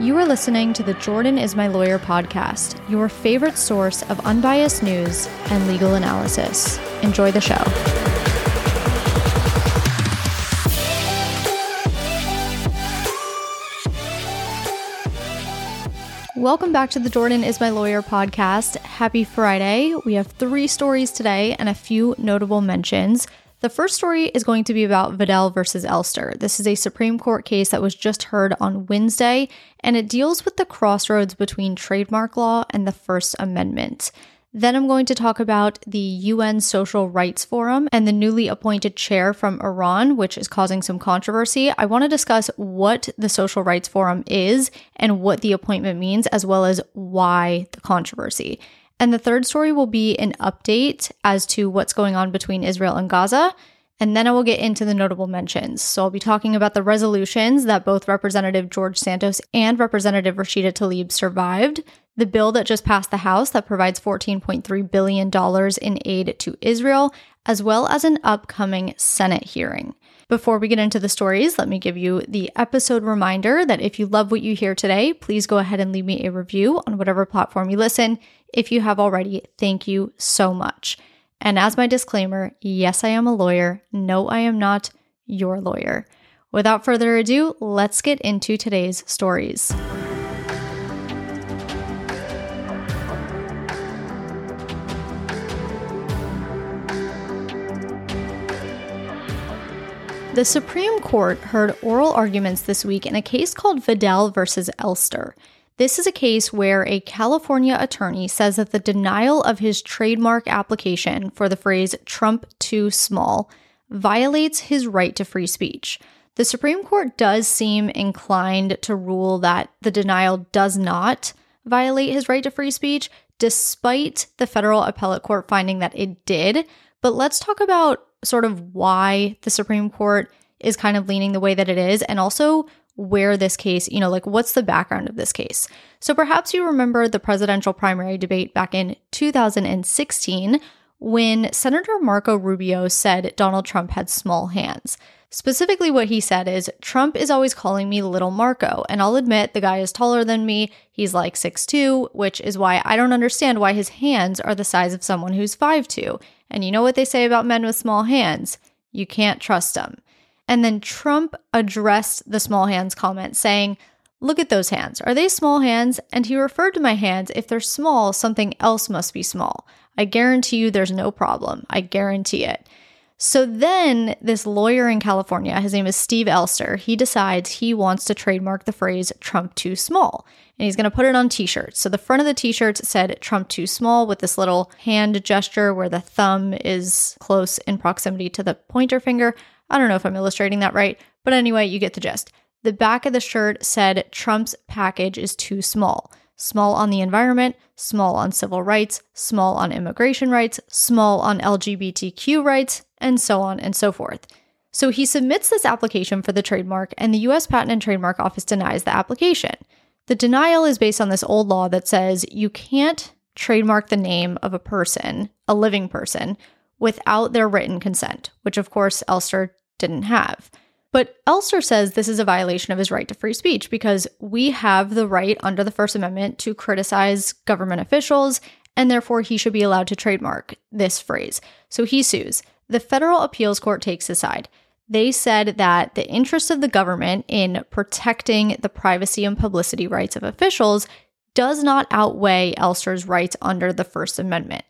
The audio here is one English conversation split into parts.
You are listening to the Jordan is My Lawyer podcast, your favorite source of unbiased news and legal analysis. Enjoy the show. Welcome back to the Jordan is My Lawyer podcast. Happy Friday. We have three stories today and a few notable mentions. The first story is going to be about Vidal versus Elster. This is a Supreme Court case that was just heard on Wednesday, and it deals with the crossroads between trademark law and the First Amendment. Then I'm going to talk about the UN Social Rights Forum and the newly appointed chair from Iran, which is causing some controversy. I want to discuss what the Social Rights Forum is and what the appointment means, as well as why the controversy. And the third story will be an update as to what's going on between Israel and Gaza. And then I will get into the notable mentions. So I'll be talking about the resolutions that both Representative George Santos and Representative Rashida Tlaib survived, the bill that just passed the House that provides $14.3 billion in aid to Israel, as well as an upcoming Senate hearing. Before we get into the stories, let me give you the episode reminder that if you love what you hear today, please go ahead and leave me a review on whatever platform you listen. If you have already, thank you so much. And as my disclaimer, yes, I am a lawyer. No, I am not your lawyer. Without further ado, let's get into today's stories. The Supreme Court heard oral arguments this week in a case called Vidal versus Elster. This is a case where a California attorney says that the denial of his trademark application for the phrase Trump too small violates his right to free speech. The Supreme Court does seem inclined to rule that the denial does not violate his right to free speech, despite the federal appellate court finding that it did. But let's talk about sort of why the Supreme Court is kind of leaning the way that it is, and also where this case, you know, like what's the background of this case. So perhaps you remember the presidential primary debate back in 2016 when Senator Marco Rubio said Donald Trump had small hands. Specifically, what he said is Trump is always calling me Little Marco, and I'll admit the guy is taller than me. He's like 6'2, which is why I don't understand why his hands are the size of someone who's 5'2. And you know what they say about men with small hands? You can't trust them. And then Trump addressed the small hands comment, saying, Look at those hands. Are they small hands? And he referred to my hands. If they're small, something else must be small. I guarantee you there's no problem. I guarantee it. So then, this lawyer in California, his name is Steve Elster, he decides he wants to trademark the phrase Trump too small. And he's going to put it on t shirts. So the front of the t shirts said Trump too small with this little hand gesture where the thumb is close in proximity to the pointer finger. I don't know if I'm illustrating that right, but anyway, you get the gist. The back of the shirt said Trump's package is too small. Small on the environment, small on civil rights, small on immigration rights, small on LGBTQ rights, and so on and so forth. So he submits this application for the trademark, and the US Patent and Trademark Office denies the application. The denial is based on this old law that says you can't trademark the name of a person, a living person, without their written consent, which of course Elster didn't have. But Elster says this is a violation of his right to free speech because we have the right under the First Amendment to criticize government officials, and therefore he should be allowed to trademark this phrase. So he sues. The federal appeals court takes his side. They said that the interest of the government in protecting the privacy and publicity rights of officials does not outweigh Elster's rights under the First Amendment.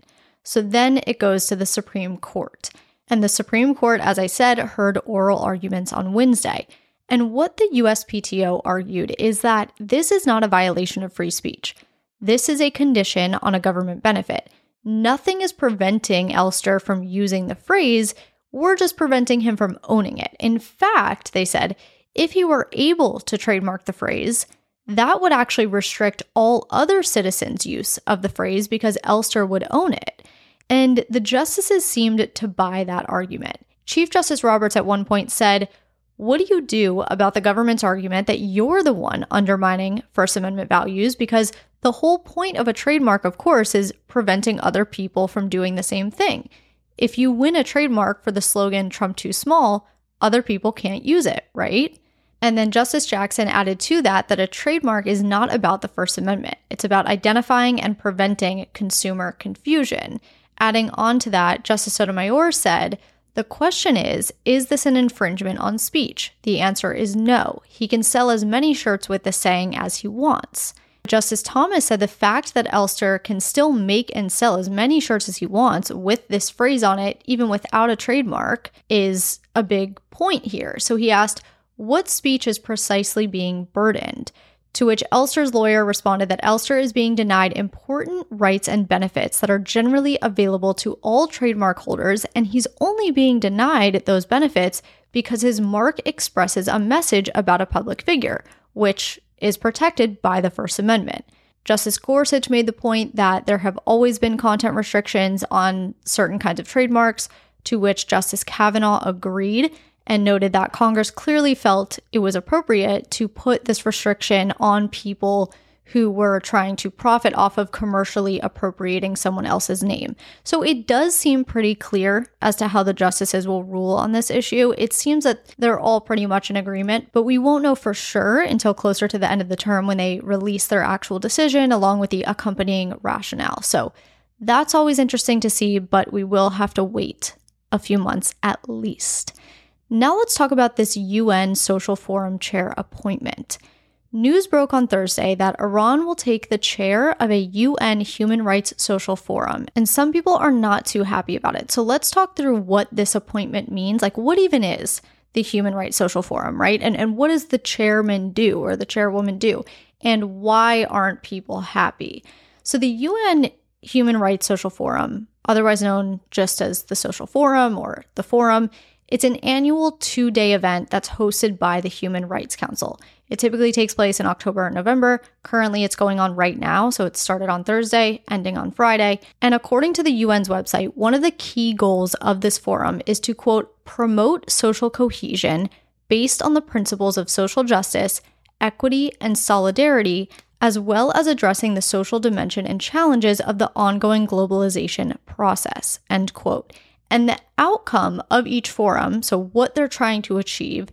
So then it goes to the Supreme Court. And the Supreme Court, as I said, heard oral arguments on Wednesday. And what the USPTO argued is that this is not a violation of free speech. This is a condition on a government benefit. Nothing is preventing Elster from using the phrase, we're just preventing him from owning it. In fact, they said, if he were able to trademark the phrase, that would actually restrict all other citizens' use of the phrase because Elster would own it. And the justices seemed to buy that argument. Chief Justice Roberts at one point said, What do you do about the government's argument that you're the one undermining First Amendment values? Because the whole point of a trademark, of course, is preventing other people from doing the same thing. If you win a trademark for the slogan Trump too small, other people can't use it, right? And then Justice Jackson added to that that a trademark is not about the First Amendment. It's about identifying and preventing consumer confusion. Adding on to that, Justice Sotomayor said, the question is, is this an infringement on speech? The answer is no. He can sell as many shirts with the saying as he wants. Justice Thomas said the fact that Elster can still make and sell as many shirts as he wants with this phrase on it, even without a trademark, is a big point here. So he asked, what speech is precisely being burdened? To which Elster's lawyer responded that Elster is being denied important rights and benefits that are generally available to all trademark holders, and he's only being denied those benefits because his mark expresses a message about a public figure, which is protected by the First Amendment. Justice Gorsuch made the point that there have always been content restrictions on certain kinds of trademarks, to which Justice Kavanaugh agreed and noted that Congress clearly felt it was appropriate to put this restriction on people who were trying to profit off of commercially appropriating someone else's name. So it does seem pretty clear as to how the justices will rule on this issue. It seems that they're all pretty much in agreement, but we won't know for sure until closer to the end of the term when they release their actual decision along with the accompanying rationale. So that's always interesting to see, but we will have to wait a few months at least. Now let's talk about this UN Social Forum chair appointment. News broke on Thursday that Iran will take the chair of a UN Human Rights Social Forum, and some people are not too happy about it. So let's talk through what this appointment means. Like, what even is the Human Rights Social Forum, right? And, and what does the chairman do or the chairwoman do? And why aren't people happy? So, the UN Human Rights Social Forum, otherwise known just as the Social Forum or the Forum, it's an annual two day event that's hosted by the Human Rights Council. It typically takes place in October and November. Currently, it's going on right now, so it started on Thursday, ending on Friday. And according to the UN's website, one of the key goals of this forum is to quote, promote social cohesion based on the principles of social justice, equity, and solidarity, as well as addressing the social dimension and challenges of the ongoing globalization process, end quote. And the outcome of each forum, so what they're trying to achieve,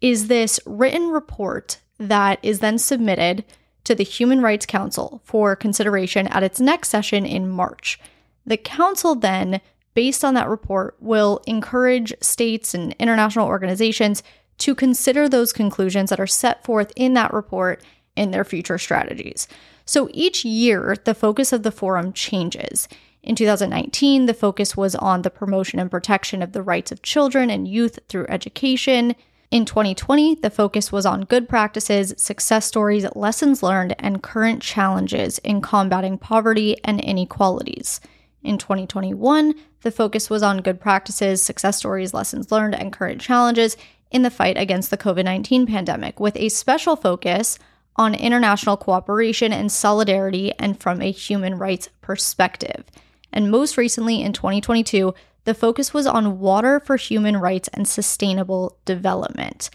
is this written report that is then submitted to the Human Rights Council for consideration at its next session in March. The Council then, based on that report, will encourage states and international organizations to consider those conclusions that are set forth in that report in their future strategies. So each year, the focus of the forum changes. In 2019, the focus was on the promotion and protection of the rights of children and youth through education. In 2020, the focus was on good practices, success stories, lessons learned, and current challenges in combating poverty and inequalities. In 2021, the focus was on good practices, success stories, lessons learned, and current challenges in the fight against the COVID 19 pandemic, with a special focus on international cooperation and solidarity and from a human rights perspective. And most recently in 2022, the focus was on water for human rights and sustainable development.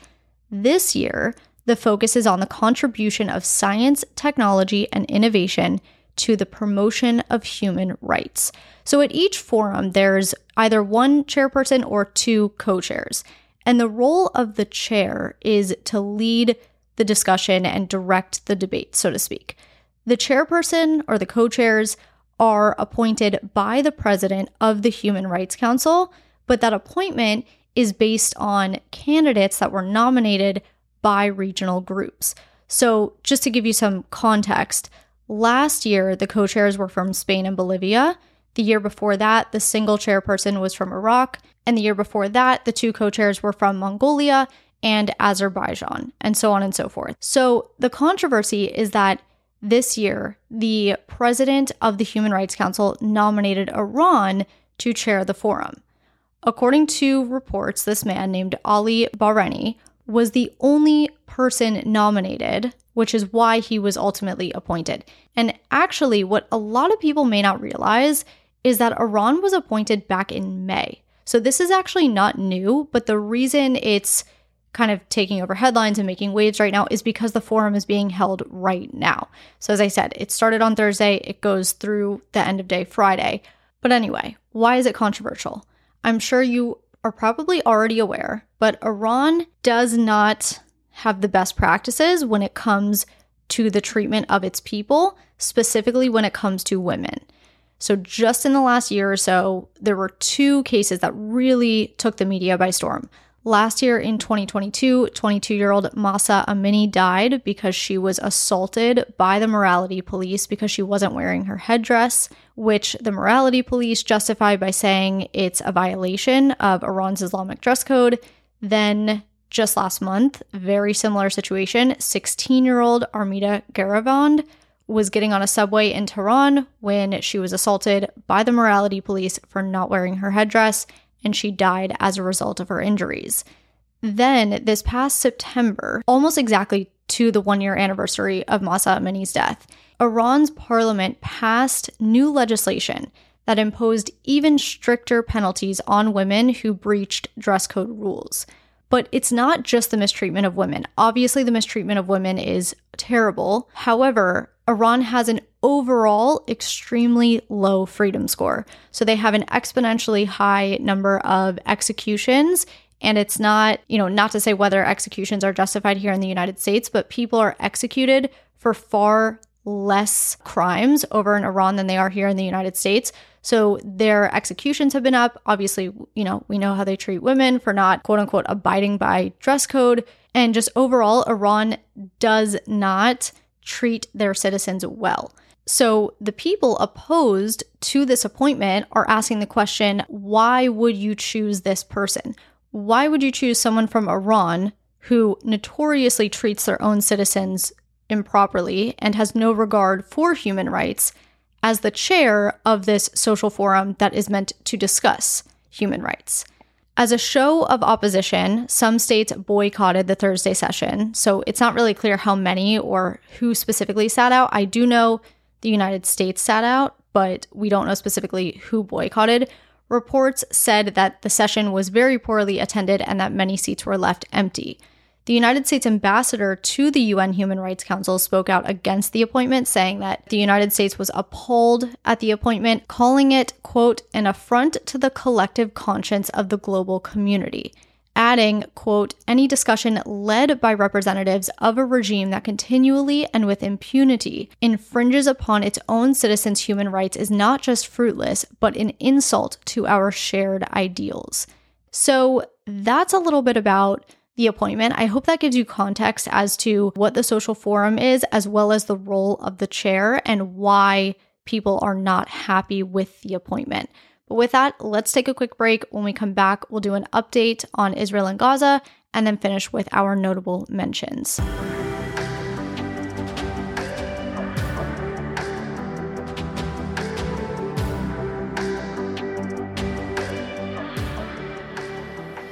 This year, the focus is on the contribution of science, technology, and innovation to the promotion of human rights. So at each forum, there's either one chairperson or two co chairs. And the role of the chair is to lead the discussion and direct the debate, so to speak. The chairperson or the co chairs are appointed by the president of the Human Rights Council, but that appointment is based on candidates that were nominated by regional groups. So, just to give you some context, last year the co chairs were from Spain and Bolivia. The year before that, the single chairperson was from Iraq. And the year before that, the two co chairs were from Mongolia and Azerbaijan, and so on and so forth. So, the controversy is that this year, the president of the Human Rights Council nominated Iran to chair the forum. According to reports, this man named Ali Bahraini was the only person nominated, which is why he was ultimately appointed. And actually, what a lot of people may not realize is that Iran was appointed back in May. So this is actually not new, but the reason it's kind of taking over headlines and making waves right now is because the forum is being held right now. So, as I said, it started on Thursday, it goes through the end of day Friday. But anyway, why is it controversial? I'm sure you are probably already aware, but Iran does not have the best practices when it comes to the treatment of its people, specifically when it comes to women. So, just in the last year or so, there were two cases that really took the media by storm. Last year in 2022, 22 year old Mahsa Amini died because she was assaulted by the morality police because she wasn't wearing her headdress, which the morality police justified by saying it's a violation of Iran's Islamic dress code. Then, just last month, very similar situation 16 year old Armita Geravand was getting on a subway in Tehran when she was assaulted by the morality police for not wearing her headdress and she died as a result of her injuries. Then, this past September, almost exactly to the one year anniversary of Mahsa Amini's death, Iran's parliament passed new legislation that imposed even stricter penalties on women who breached dress code rules. But it's not just the mistreatment of women. Obviously, the mistreatment of women is terrible. However, Iran has an overall extremely low freedom score. So they have an exponentially high number of executions. And it's not, you know, not to say whether executions are justified here in the United States, but people are executed for far less crimes over in Iran than they are here in the United States. So their executions have been up. Obviously, you know, we know how they treat women for not quote unquote abiding by dress code. And just overall, Iran does not treat their citizens well. So the people opposed to this appointment are asking the question why would you choose this person? Why would you choose someone from Iran who notoriously treats their own citizens improperly and has no regard for human rights as the chair of this social forum that is meant to discuss human rights? As a show of opposition, some states boycotted the Thursday session, so it's not really clear how many or who specifically sat out. I do know the United States sat out, but we don't know specifically who boycotted. Reports said that the session was very poorly attended and that many seats were left empty. The United States ambassador to the UN Human Rights Council spoke out against the appointment, saying that the United States was appalled at the appointment, calling it, quote, an affront to the collective conscience of the global community. Adding, quote, any discussion led by representatives of a regime that continually and with impunity infringes upon its own citizens' human rights is not just fruitless, but an insult to our shared ideals. So that's a little bit about the appointment. I hope that gives you context as to what the social forum is, as well as the role of the chair and why people are not happy with the appointment. But with that, let's take a quick break. When we come back, we'll do an update on Israel and Gaza and then finish with our notable mentions.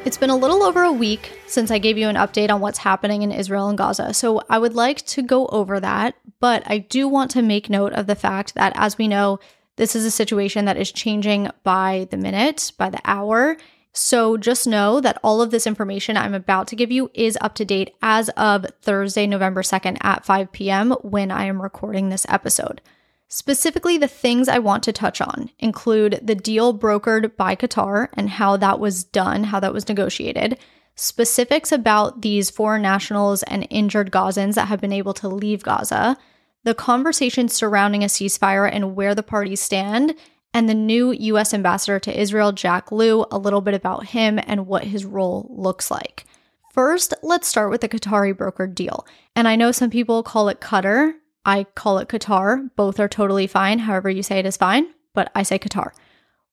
It's been a little over a week since I gave you an update on what's happening in Israel and Gaza, so I would like to go over that, but I do want to make note of the fact that, as we know, this is a situation that is changing by the minute, by the hour. So just know that all of this information I'm about to give you is up to date as of Thursday, November 2nd at 5 p.m. when I am recording this episode. Specifically, the things I want to touch on include the deal brokered by Qatar and how that was done, how that was negotiated, specifics about these foreign nationals and injured Gazans that have been able to leave Gaza, the conversations surrounding a ceasefire and where the parties stand, and the new US ambassador to Israel, Jack Lew, a little bit about him and what his role looks like. First, let's start with the Qatari brokered deal. And I know some people call it Qatar, I call it Qatar. Both are totally fine. However, you say it is fine, but I say Qatar.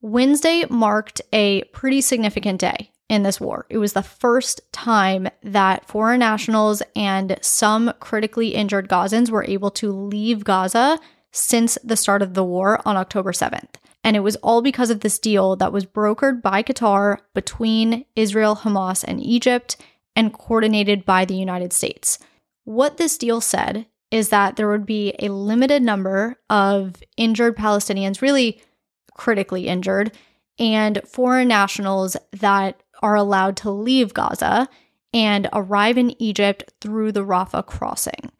Wednesday marked a pretty significant day in this war. It was the first time that foreign nationals and some critically injured Gazans were able to leave Gaza since the start of the war on October 7th. And it was all because of this deal that was brokered by Qatar between Israel, Hamas, and Egypt and coordinated by the United States. What this deal said is that there would be a limited number of injured Palestinians, really critically injured, and foreign nationals that are allowed to leave Gaza and arrive in Egypt through the Rafah crossing.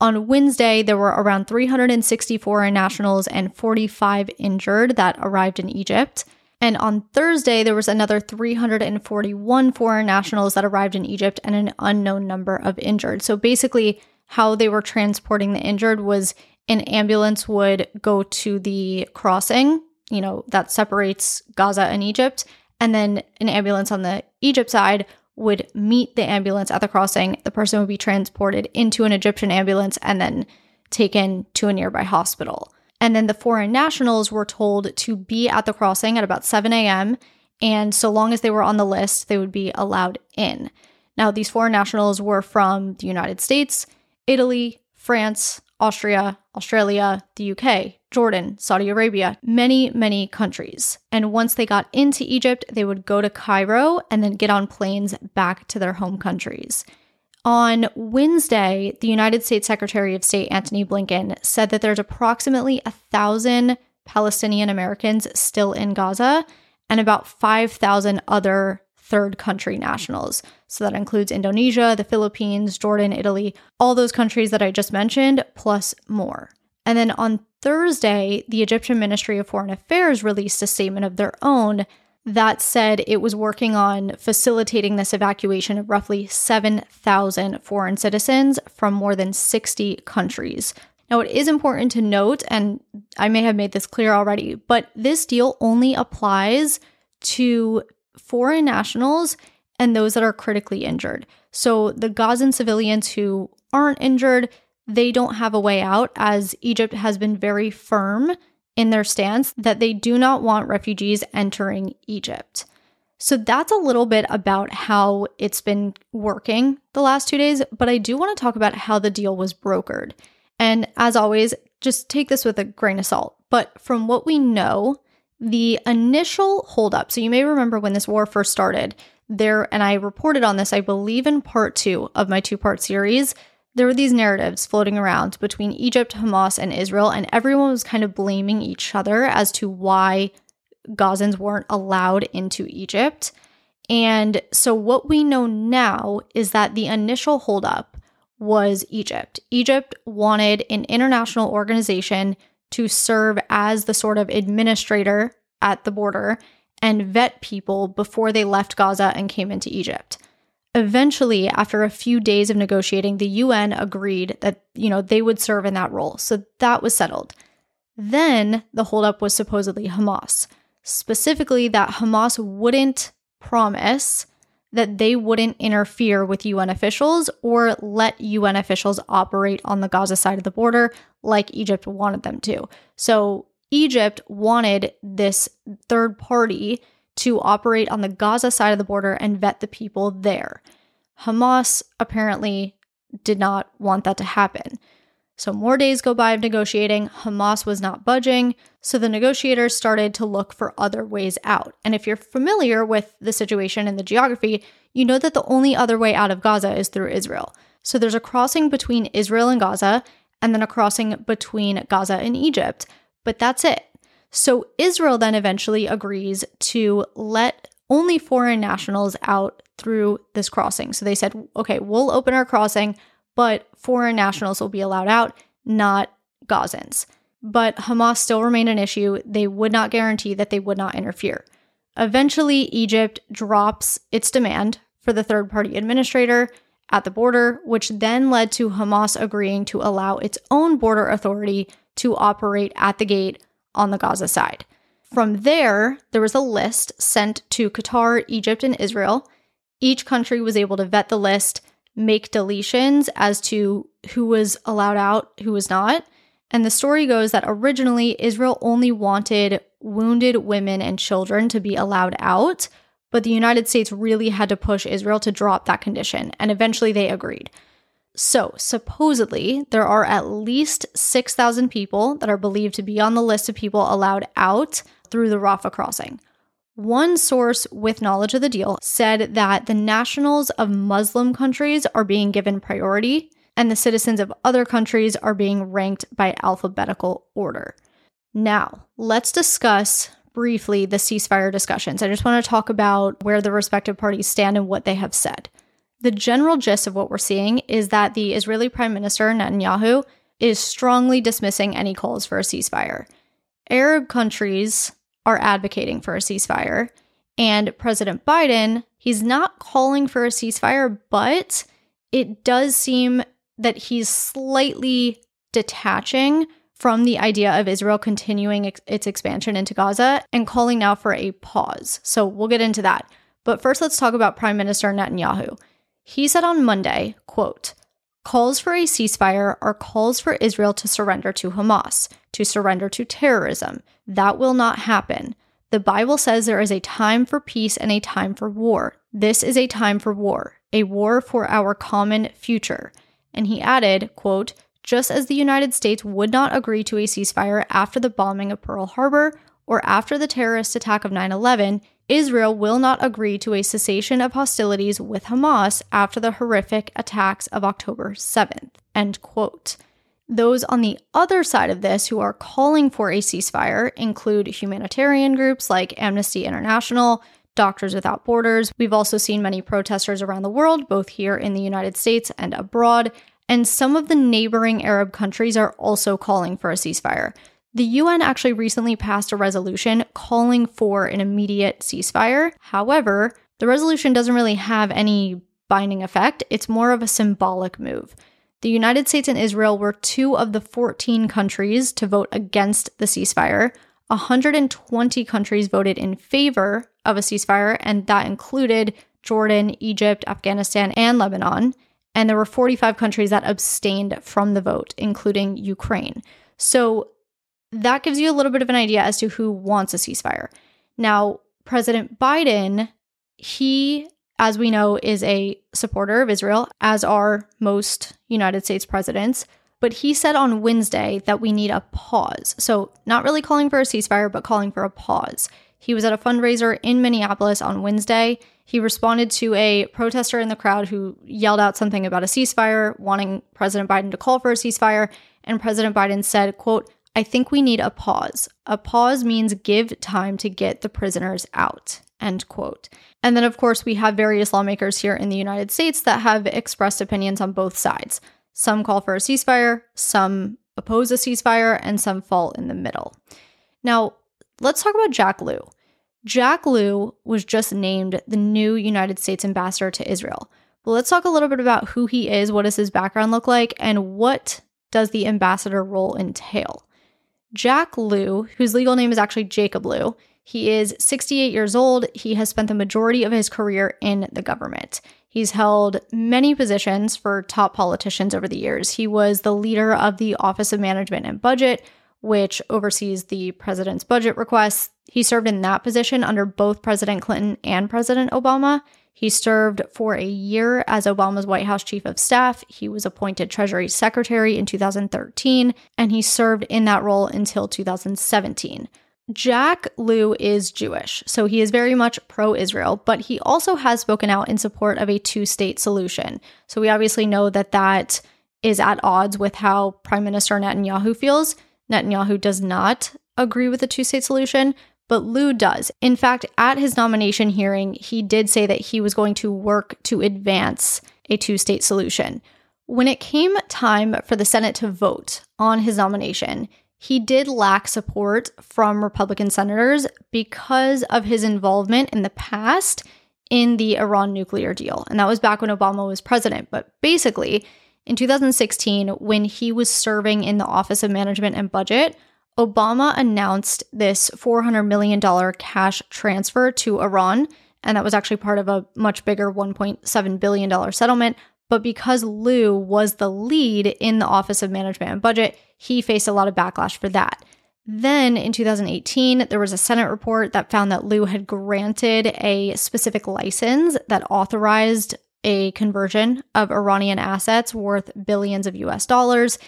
On Wednesday, there were around 360 foreign nationals and 45 injured that arrived in Egypt. And on Thursday, there was another 341 foreign nationals that arrived in Egypt and an unknown number of injured. So basically, how they were transporting the injured was an ambulance would go to the crossing, you know, that separates Gaza and Egypt. And then an ambulance on the Egypt side would meet the ambulance at the crossing. The person would be transported into an Egyptian ambulance and then taken to a nearby hospital. And then the foreign nationals were told to be at the crossing at about 7 a.m. And so long as they were on the list, they would be allowed in. Now, these foreign nationals were from the United States, Italy, France, Austria, Australia, the UK, Jordan, Saudi Arabia, many, many countries. And once they got into Egypt, they would go to Cairo and then get on planes back to their home countries. On Wednesday, the United States Secretary of State Antony Blinken said that there's approximately a thousand Palestinian Americans still in Gaza and about 5,000 other third country nationals. So that includes Indonesia, the Philippines, Jordan, Italy, all those countries that I just mentioned, plus more. And then on Thursday, the Egyptian Ministry of Foreign Affairs released a statement of their own that said it was working on facilitating this evacuation of roughly 7,000 foreign citizens from more than 60 countries. Now, it is important to note, and I may have made this clear already, but this deal only applies to foreign nationals and those that are critically injured. So the Gazan civilians who aren't injured, they don't have a way out as Egypt has been very firm in their stance that they do not want refugees entering Egypt. So that's a little bit about how it's been working the last two days, but I do want to talk about how the deal was brokered. And as always, just take this with a grain of salt. But from what we know, the initial holdup, so you may remember when this war first started, there, and I reported on this, I believe, in part two of my two part series. There were these narratives floating around between Egypt, Hamas, and Israel, and everyone was kind of blaming each other as to why Gazans weren't allowed into Egypt. And so, what we know now is that the initial holdup was Egypt. Egypt wanted an international organization to serve as the sort of administrator at the border and vet people before they left Gaza and came into Egypt. Eventually, after a few days of negotiating, the UN agreed that, you know, they would serve in that role. So that was settled. Then the holdup was supposedly Hamas, specifically that Hamas wouldn't promise that they wouldn't interfere with UN officials or let UN officials operate on the Gaza side of the border like Egypt wanted them to. So Egypt wanted this third party to operate on the Gaza side of the border and vet the people there. Hamas apparently did not want that to happen. So, more days go by of negotiating. Hamas was not budging. So, the negotiators started to look for other ways out. And if you're familiar with the situation and the geography, you know that the only other way out of Gaza is through Israel. So, there's a crossing between Israel and Gaza, and then a crossing between Gaza and Egypt. But that's it. So, Israel then eventually agrees to let only foreign nationals out through this crossing. So, they said, okay, we'll open our crossing but foreign nationals will be allowed out, not Gazans. But Hamas still remained an issue. They would not guarantee that they would not interfere. Eventually, Egypt drops its demand for the third party administrator at the border, which then led to Hamas agreeing to allow its own border authority to operate at the gate on the Gaza side. From there, there was a list sent to Qatar, Egypt, and Israel. Each country was able to vet the list make deletions as to who was allowed out, who was not. And the story goes that originally Israel only wanted wounded women and children to be allowed out, but the United States really had to push Israel to drop that condition, and eventually they agreed. So, supposedly, there are at least 6,000 people that are believed to be on the list of people allowed out through the Rafah crossing. One source with knowledge of the deal said that the nationals of Muslim countries are being given priority and the citizens of other countries are being ranked by alphabetical order. Now, let's discuss briefly the ceasefire discussions. I just want to talk about where the respective parties stand and what they have said. The general gist of what we're seeing is that the Israeli Prime Minister Netanyahu is strongly dismissing any calls for a ceasefire. Arab countries are advocating for a ceasefire. And President Biden, he's not calling for a ceasefire, but it does seem that he's slightly detaching from the idea of Israel continuing ex- its expansion into Gaza and calling now for a pause. So we'll get into that. But first let's talk about Prime Minister Netanyahu. He said on Monday, quote, Calls for a ceasefire are calls for Israel to surrender to Hamas, to surrender to terrorism. That will not happen. The Bible says there is a time for peace and a time for war. This is a time for war, a war for our common future. And he added, quote, just as the United States would not agree to a ceasefire after the bombing of Pearl Harbor or after the terrorist attack of 9 11, Israel will not agree to a cessation of hostilities with Hamas after the horrific attacks of October 7th. End quote. Those on the other side of this who are calling for a ceasefire include humanitarian groups like Amnesty International, Doctors Without Borders. We've also seen many protesters around the world, both here in the United States and abroad. And some of the neighboring Arab countries are also calling for a ceasefire. The UN actually recently passed a resolution calling for an immediate ceasefire. However, the resolution doesn't really have any binding effect, it's more of a symbolic move. The United States and Israel were two of the 14 countries to vote against the ceasefire. 120 countries voted in favor of a ceasefire, and that included Jordan, Egypt, Afghanistan, and Lebanon. And there were 45 countries that abstained from the vote, including Ukraine. So that gives you a little bit of an idea as to who wants a ceasefire. Now, President Biden, he, as we know, is a supporter of Israel, as are most United States presidents. But he said on Wednesday that we need a pause. So, not really calling for a ceasefire, but calling for a pause. He was at a fundraiser in Minneapolis on Wednesday. He responded to a protester in the crowd who yelled out something about a ceasefire, wanting President Biden to call for a ceasefire. And President Biden said, quote, I think we need a pause. A pause means give time to get the prisoners out. End quote. And then, of course, we have various lawmakers here in the United States that have expressed opinions on both sides. Some call for a ceasefire, some oppose a ceasefire, and some fall in the middle. Now, let's talk about Jack Lew. Jack Lew was just named the new United States ambassador to Israel. Well, let's talk a little bit about who he is, what does his background look like, and what does the ambassador role entail. Jack Lew, whose legal name is actually Jacob Lew, he is 68 years old. He has spent the majority of his career in the government. He's held many positions for top politicians over the years. He was the leader of the Office of Management and Budget, which oversees the president's budget requests. He served in that position under both President Clinton and President Obama. He served for a year as Obama's White House Chief of Staff. He was appointed Treasury Secretary in 2013, and he served in that role until 2017. Jack Lew is Jewish, so he is very much pro Israel, but he also has spoken out in support of a two state solution. So we obviously know that that is at odds with how Prime Minister Netanyahu feels. Netanyahu does not agree with the two state solution, but Lew does. In fact, at his nomination hearing, he did say that he was going to work to advance a two state solution. When it came time for the Senate to vote on his nomination, he did lack support from Republican senators because of his involvement in the past in the Iran nuclear deal. And that was back when Obama was president. But basically, in 2016, when he was serving in the Office of Management and Budget, Obama announced this $400 million cash transfer to Iran, and that was actually part of a much bigger $1.7 billion settlement. But because Lew was the lead in the Office of Management and Budget, he faced a lot of backlash for that. Then in 2018, there was a Senate report that found that Lew had granted a specific license that authorized a conversion of Iranian assets worth billions of US dollars.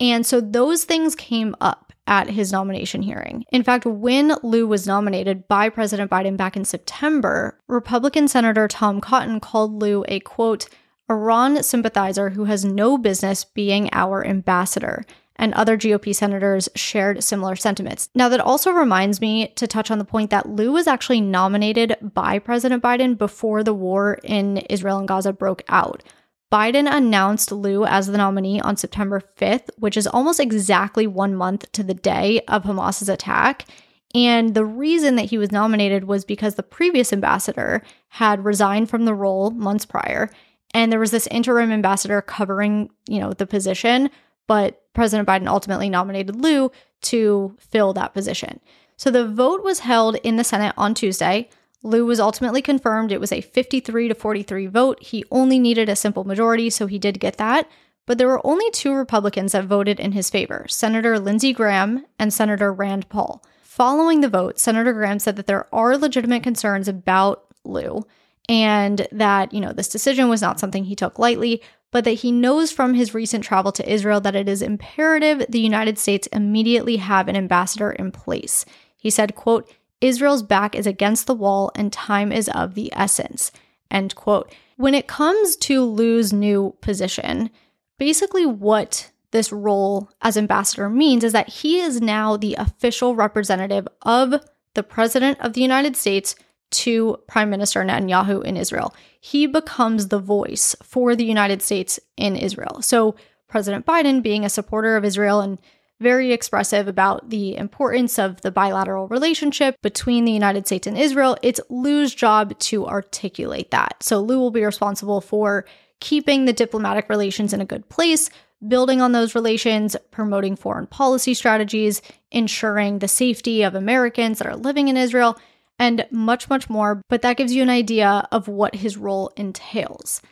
And so those things came up at his nomination hearing. In fact, when Lew was nominated by President Biden back in September, Republican Senator Tom Cotton called Lew a quote, Iran sympathizer who has no business being our ambassador. And other GOP senators shared similar sentiments. Now, that also reminds me to touch on the point that Lew was actually nominated by President Biden before the war in Israel and Gaza broke out. Biden announced Lew as the nominee on September 5th, which is almost exactly one month to the day of Hamas's attack. And the reason that he was nominated was because the previous ambassador had resigned from the role months prior. And there was this interim ambassador covering, you know, the position, but President Biden ultimately nominated Lew to fill that position. So the vote was held in the Senate on Tuesday. Lew was ultimately confirmed. It was a 53 to 43 vote. He only needed a simple majority, so he did get that. But there were only two Republicans that voted in his favor Senator Lindsey Graham and Senator Rand Paul. Following the vote, Senator Graham said that there are legitimate concerns about Lew and that, you know, this decision was not something he took lightly, but that he knows from his recent travel to Israel that it is imperative the United States immediately have an ambassador in place. He said, quote, Israel's back is against the wall and time is of the essence. End quote. When it comes to Lew's new position, basically what this role as ambassador means is that he is now the official representative of the President of the United States to Prime Minister Netanyahu in Israel. He becomes the voice for the United States in Israel. So, President Biden, being a supporter of Israel and very expressive about the importance of the bilateral relationship between the United States and Israel, it's Lew's job to articulate that. So, Lew will be responsible for keeping the diplomatic relations in a good place, building on those relations, promoting foreign policy strategies, ensuring the safety of Americans that are living in Israel, and much, much more. But that gives you an idea of what his role entails.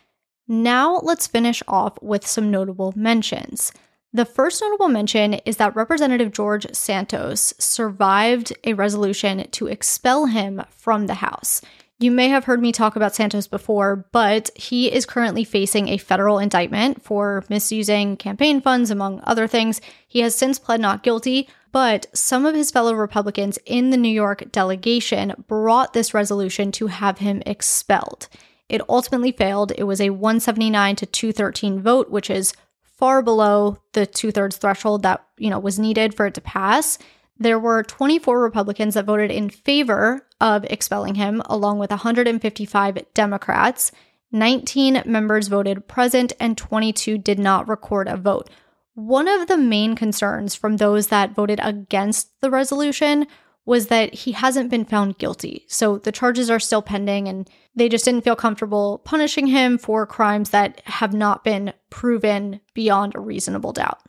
Now, let's finish off with some notable mentions. The first notable mention is that Representative George Santos survived a resolution to expel him from the House. You may have heard me talk about Santos before, but he is currently facing a federal indictment for misusing campaign funds, among other things. He has since pled not guilty, but some of his fellow Republicans in the New York delegation brought this resolution to have him expelled. It ultimately failed. It was a 179 to 213 vote, which is far below the two thirds threshold that you know was needed for it to pass there were 24 Republicans that voted in favor of expelling him, along with 155 Democrats. 19 members voted present, and 22 did not record a vote. One of the main concerns from those that voted against the resolution was that he hasn't been found guilty. So the charges are still pending, and they just didn't feel comfortable punishing him for crimes that have not been proven beyond a reasonable doubt.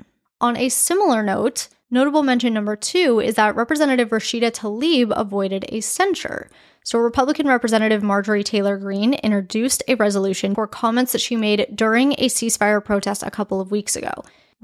On a similar note, Notable mention number two is that Representative Rashida Tlaib avoided a censure. So, Republican Representative Marjorie Taylor Greene introduced a resolution for comments that she made during a ceasefire protest a couple of weeks ago.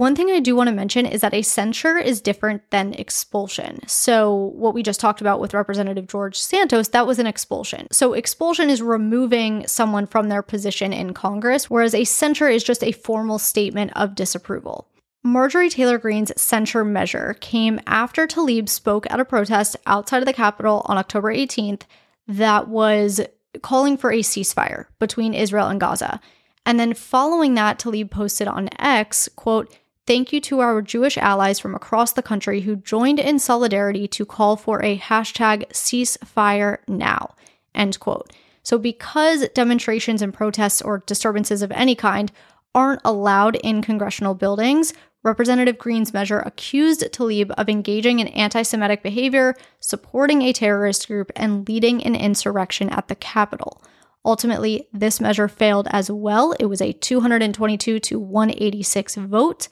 One thing I do want to mention is that a censure is different than expulsion. So, what we just talked about with Representative George Santos, that was an expulsion. So, expulsion is removing someone from their position in Congress, whereas a censure is just a formal statement of disapproval. Marjorie Taylor Greene's censure measure came after Tlaib spoke at a protest outside of the Capitol on October 18th that was calling for a ceasefire between Israel and Gaza. And then following that, Tlaib posted on X, quote, Thank you to our Jewish allies from across the country who joined in solidarity to call for a hashtag ceasefire now, end quote. So, because demonstrations and protests or disturbances of any kind aren't allowed in congressional buildings, Representative Greene's measure accused Tlaib of engaging in anti Semitic behavior, supporting a terrorist group, and leading an insurrection at the Capitol. Ultimately, this measure failed as well. It was a 222 to 186 vote,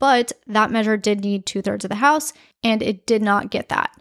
but that measure did need two thirds of the House, and it did not get that.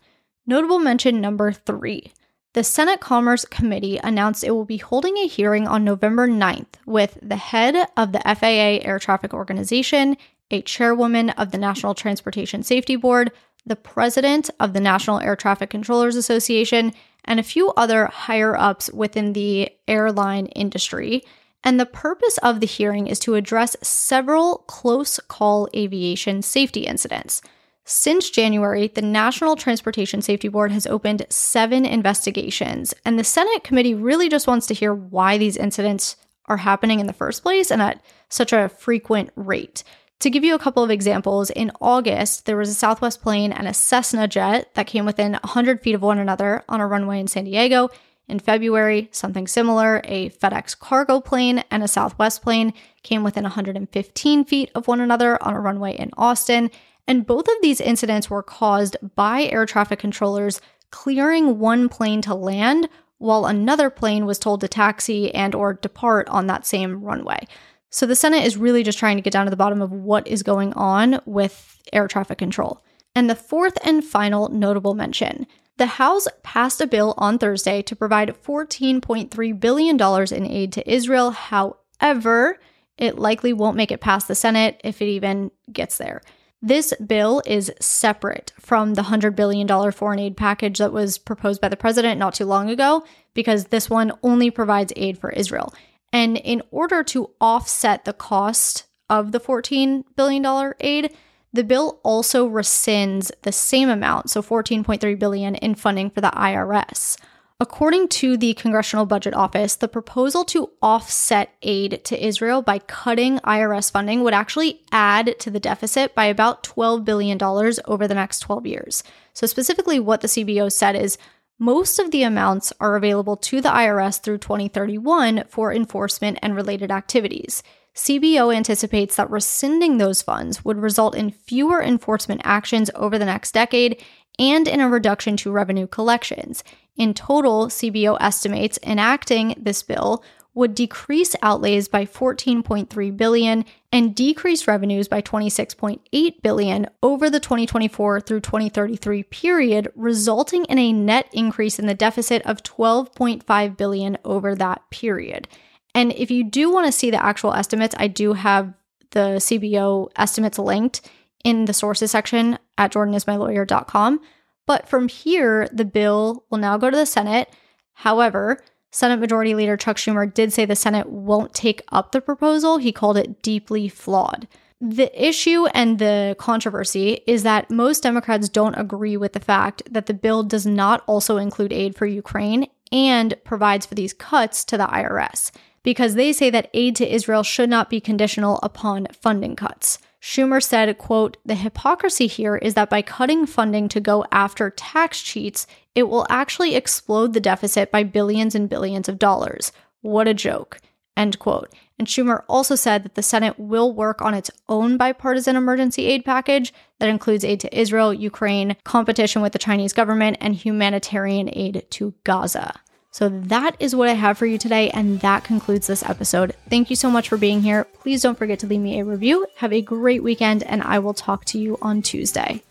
Notable mention number three the Senate Commerce Committee announced it will be holding a hearing on November 9th with the head of the FAA Air Traffic Organization a chairwoman of the National Transportation Safety Board, the president of the National Air Traffic Controllers Association, and a few other higher ups within the airline industry. And the purpose of the hearing is to address several close call aviation safety incidents. Since January, the National Transportation Safety Board has opened seven investigations, and the Senate committee really just wants to hear why these incidents are happening in the first place and at such a frequent rate. To give you a couple of examples, in August, there was a Southwest plane and a Cessna jet that came within 100 feet of one another on a runway in San Diego. In February, something similar, a FedEx cargo plane and a Southwest plane came within 115 feet of one another on a runway in Austin. And both of these incidents were caused by air traffic controllers clearing one plane to land while another plane was told to taxi and or depart on that same runway. So the Senate is really just trying to get down to the bottom of what is going on with air traffic control. And the fourth and final notable mention the House passed a bill on Thursday to provide $14.3 billion in aid to Israel. However, it likely won't make it past the Senate if it even gets there. This bill is separate from the $100 billion foreign aid package that was proposed by the president not too long ago, because this one only provides aid for Israel. And in order to offset the cost of the $14 billion aid, the bill also rescinds the same amount, so 14.3 billion in funding for the IRS. According to the Congressional Budget Office, the proposal to offset aid to Israel by cutting IRS funding would actually add to the deficit by about $12 billion over the next 12 years. So, specifically, what the CBO said is most of the amounts are available to the IRS through 2031 for enforcement and related activities. CBO anticipates that rescinding those funds would result in fewer enforcement actions over the next decade and in a reduction to revenue collections. In total, CBO estimates enacting this bill would decrease outlays by 14.3 billion and decrease revenues by 26.8 billion over the 2024 through 2033 period, resulting in a net increase in the deficit of 12.5 billion over that period. And if you do want to see the actual estimates, I do have the CBO estimates linked in the sources section at jordanismylawyer.com. But from here, the bill will now go to the Senate. However, Senate Majority Leader Chuck Schumer did say the Senate won't take up the proposal. He called it deeply flawed. The issue and the controversy is that most Democrats don't agree with the fact that the bill does not also include aid for Ukraine and provides for these cuts to the IRS because they say that aid to Israel should not be conditional upon funding cuts. Schumer said, quote, "The hypocrisy here is that by cutting funding to go after tax cheats, it will actually explode the deficit by billions and billions of dollars. What a joke." End quote. And Schumer also said that the Senate will work on its own bipartisan emergency aid package that includes aid to Israel, Ukraine, competition with the Chinese government, and humanitarian aid to Gaza. So that is what I have for you today, and that concludes this episode. Thank you so much for being here. Please don't forget to leave me a review. Have a great weekend, and I will talk to you on Tuesday.